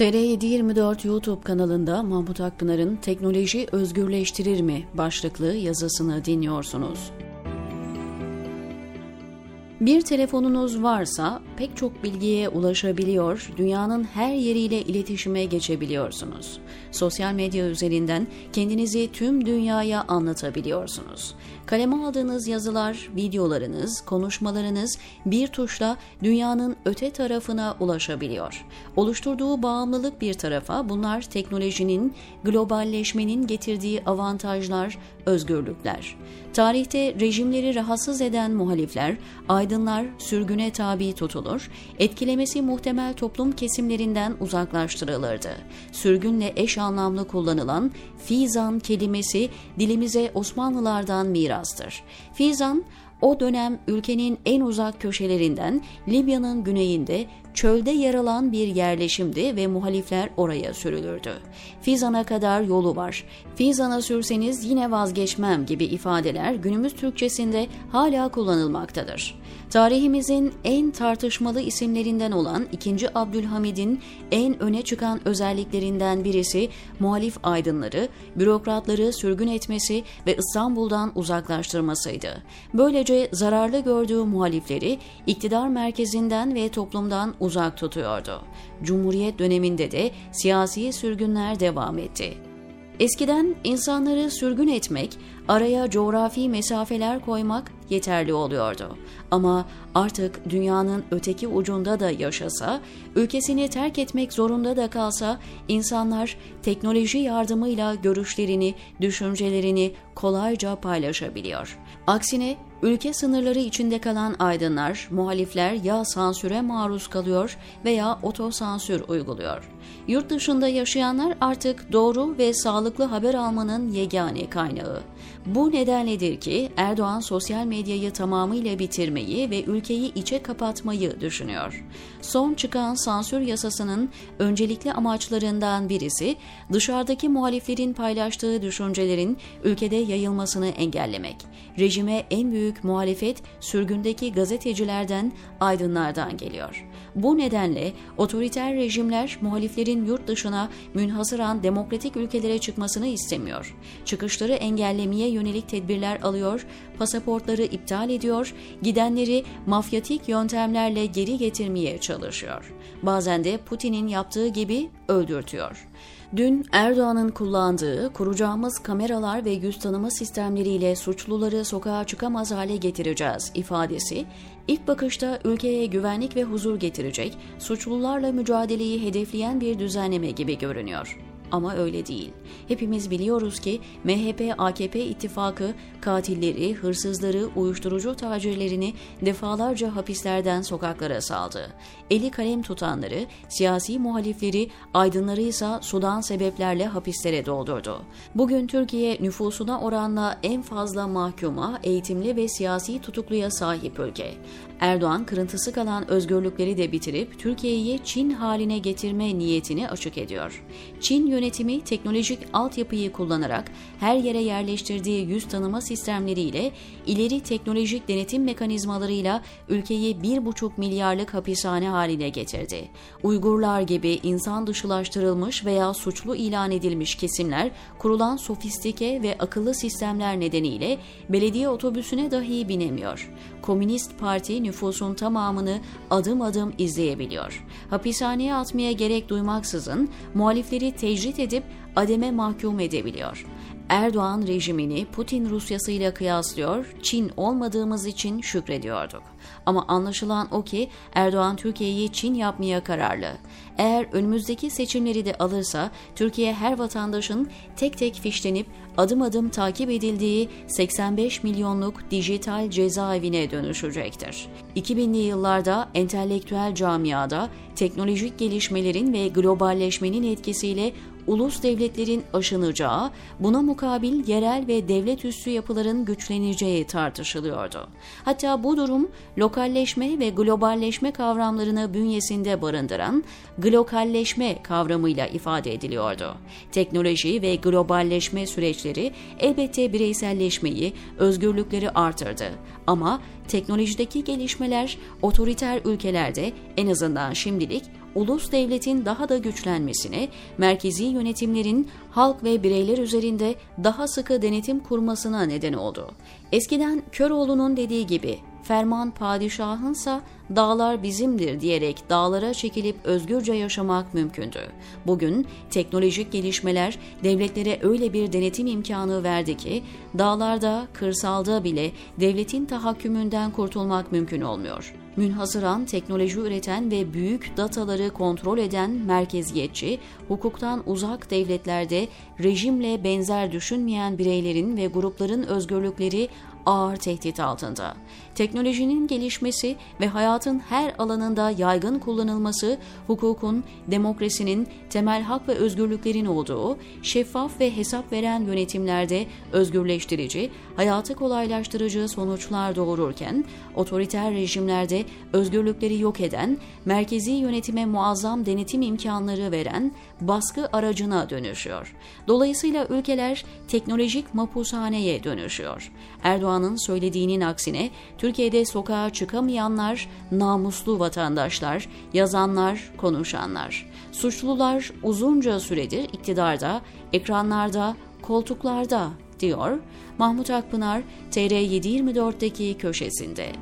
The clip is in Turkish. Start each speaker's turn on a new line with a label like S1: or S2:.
S1: TR724 YouTube kanalında Mahmut Akpınar'ın Teknoloji Özgürleştirir mi başlıklı yazısını dinliyorsunuz. Bir telefonunuz varsa pek çok bilgiye ulaşabiliyor, dünyanın her yeriyle iletişime geçebiliyorsunuz. Sosyal medya üzerinden kendinizi tüm dünyaya anlatabiliyorsunuz. Kaleme aldığınız yazılar, videolarınız, konuşmalarınız bir tuşla dünyanın öte tarafına ulaşabiliyor. Oluşturduğu bağımlılık bir tarafa bunlar teknolojinin, globalleşmenin getirdiği avantajlar, özgürlükler. Tarihte rejimleri rahatsız eden muhalifler, aydınlar sürgüne tabi tutulur, etkilemesi muhtemel toplum kesimlerinden uzaklaştırılırdı. Sürgünle eş anlamlı kullanılan fizan kelimesi dilimize Osmanlılardan mirastır. Fizan, o dönem ülkenin en uzak köşelerinden Libya'nın güneyinde çölde yer alan bir yerleşimdi ve muhalifler oraya sürülürdü. Fizan'a kadar yolu var. Fizan'a sürseniz yine vazgeçmem gibi ifadeler günümüz Türkçesinde hala kullanılmaktadır. Tarihimizin en tartışmalı isimlerinden olan 2. Abdülhamid'in en öne çıkan özelliklerinden birisi muhalif aydınları, bürokratları sürgün etmesi ve İstanbul'dan uzaklaştırmasıydı. Böylece zararlı gördüğü muhalifleri iktidar merkezinden ve toplumdan uzak tutuyordu. Cumhuriyet döneminde de siyasi sürgünler devam etti. Eskiden insanları sürgün etmek, araya coğrafi mesafeler koymak yeterli oluyordu. Ama artık dünyanın öteki ucunda da yaşasa, ülkesini terk etmek zorunda da kalsa insanlar teknoloji yardımıyla görüşlerini, düşüncelerini kolayca paylaşabiliyor. Aksine ülke sınırları içinde kalan aydınlar, muhalifler ya sansüre maruz kalıyor veya otosansür uyguluyor. Yurt dışında yaşayanlar artık doğru ve sağlıklı haber almanın yegane kaynağı. Bu nedenledir ki Erdoğan sosyal medyayı tamamıyla bitirmeyi ve ülkeyi içe kapatmayı düşünüyor. Son çıkan sansür yasasının öncelikli amaçlarından birisi dışarıdaki muhaliflerin paylaştığı düşüncelerin ülkede yayılmasını engellemek. Rejime en büyük muhalefet sürgündeki gazetecilerden, aydınlardan geliyor. Bu nedenle otoriter rejimler muhaliflerin yurt dışına münhasıran demokratik ülkelere çıkmasını istemiyor. Çıkışları engellemeye yönelik tedbirler alıyor, pasaportları iptal ediyor, gidenleri mafyatik yöntemlerle geri getirmeye çalışıyor. Bazen de Putin'in yaptığı gibi öldürtüyor. Dün Erdoğan'ın kullandığı kuracağımız kameralar ve yüz tanıma sistemleriyle suçluları sokağa çıkamaz hale getireceğiz ifadesi ilk bakışta ülkeye güvenlik ve huzur getirecek, suçlularla mücadeleyi hedefleyen bir düzenleme gibi görünüyor. Ama öyle değil. Hepimiz biliyoruz ki MHP-AKP ittifakı katilleri, hırsızları, uyuşturucu tacirlerini defalarca hapislerden sokaklara saldı. Eli kalem tutanları, siyasi muhalifleri, aydınları ise sudan sebeplerle hapislere doldurdu. Bugün Türkiye nüfusuna oranla en fazla mahkuma, eğitimli ve siyasi tutukluya sahip ülke. Erdoğan kırıntısı kalan özgürlükleri de bitirip Türkiye'yi Çin haline getirme niyetini açık ediyor. Çin yönetimi teknolojik altyapıyı kullanarak her yere yerleştirdiği yüz tanıma sistemleriyle ileri teknolojik denetim mekanizmalarıyla ülkeyi 1,5 milyarlık hapishane haline getirdi. Uygurlar gibi insan dışılaştırılmış veya suçlu ilan edilmiş kesimler kurulan sofistike ve akıllı sistemler nedeniyle belediye otobüsüne dahi binemiyor. Komünist Parti nüfusun tamamını adım adım izleyebiliyor. Hapishaneye atmaya gerek duymaksızın muhalifleri tecrit edip ademe mahkum edebiliyor. Erdoğan rejimini Putin Rusyasıyla kıyaslıyor, Çin olmadığımız için şükrediyorduk. Ama anlaşılan o ki Erdoğan Türkiye'yi Çin yapmaya kararlı. Eğer önümüzdeki seçimleri de alırsa Türkiye her vatandaşın tek tek fişlenip adım adım takip edildiği 85 milyonluk dijital cezaevine dönüşecektir. 2000'li yıllarda entelektüel camiada teknolojik gelişmelerin ve globalleşmenin etkisiyle ulus devletlerin aşınacağı, buna mukabil yerel ve devlet üssü yapıların güçleneceği tartışılıyordu. Hatta bu durum lokalleşme ve globalleşme kavramlarını bünyesinde barındıran glokalleşme kavramıyla ifade ediliyordu. Teknoloji ve globalleşme süreçleri elbette bireyselleşmeyi, özgürlükleri artırdı ama teknolojideki gelişmeler otoriter ülkelerde en azından şimdilik ulus devletin daha da güçlenmesine, merkezi yönetimlerin halk ve bireyler üzerinde daha sıkı denetim kurmasına neden oldu. Eskiden Köroğlu'nun dediği gibi ferman padişahınsa dağlar bizimdir diyerek dağlara çekilip özgürce yaşamak mümkündü. Bugün teknolojik gelişmeler devletlere öyle bir denetim imkanı verdi ki dağlarda, kırsalda bile devletin tahakkümünden kurtulmak mümkün olmuyor. Münhasıran teknoloji üreten ve büyük dataları kontrol eden merkeziyetçi, hukuktan uzak devletlerde rejimle benzer düşünmeyen bireylerin ve grupların özgürlükleri ağır tehdit altında. Teknolojinin gelişmesi ve hayatın her alanında yaygın kullanılması, hukukun, demokrasinin, temel hak ve özgürlüklerin olduğu, şeffaf ve hesap veren yönetimlerde özgürleştirici, hayatı kolaylaştırıcı sonuçlar doğururken, otoriter rejimlerde özgürlükleri yok eden, merkezi yönetime muazzam denetim imkanları veren baskı aracına dönüşüyor. Dolayısıyla ülkeler teknolojik mapushaneye dönüşüyor. Erdoğan'ın söylediğinin aksine Türkiye'de sokağa çıkamayanlar namuslu vatandaşlar, yazanlar, konuşanlar. Suçlular uzunca süredir iktidarda, ekranlarda, koltuklarda diyor Mahmut Akpınar TR724'deki köşesinde.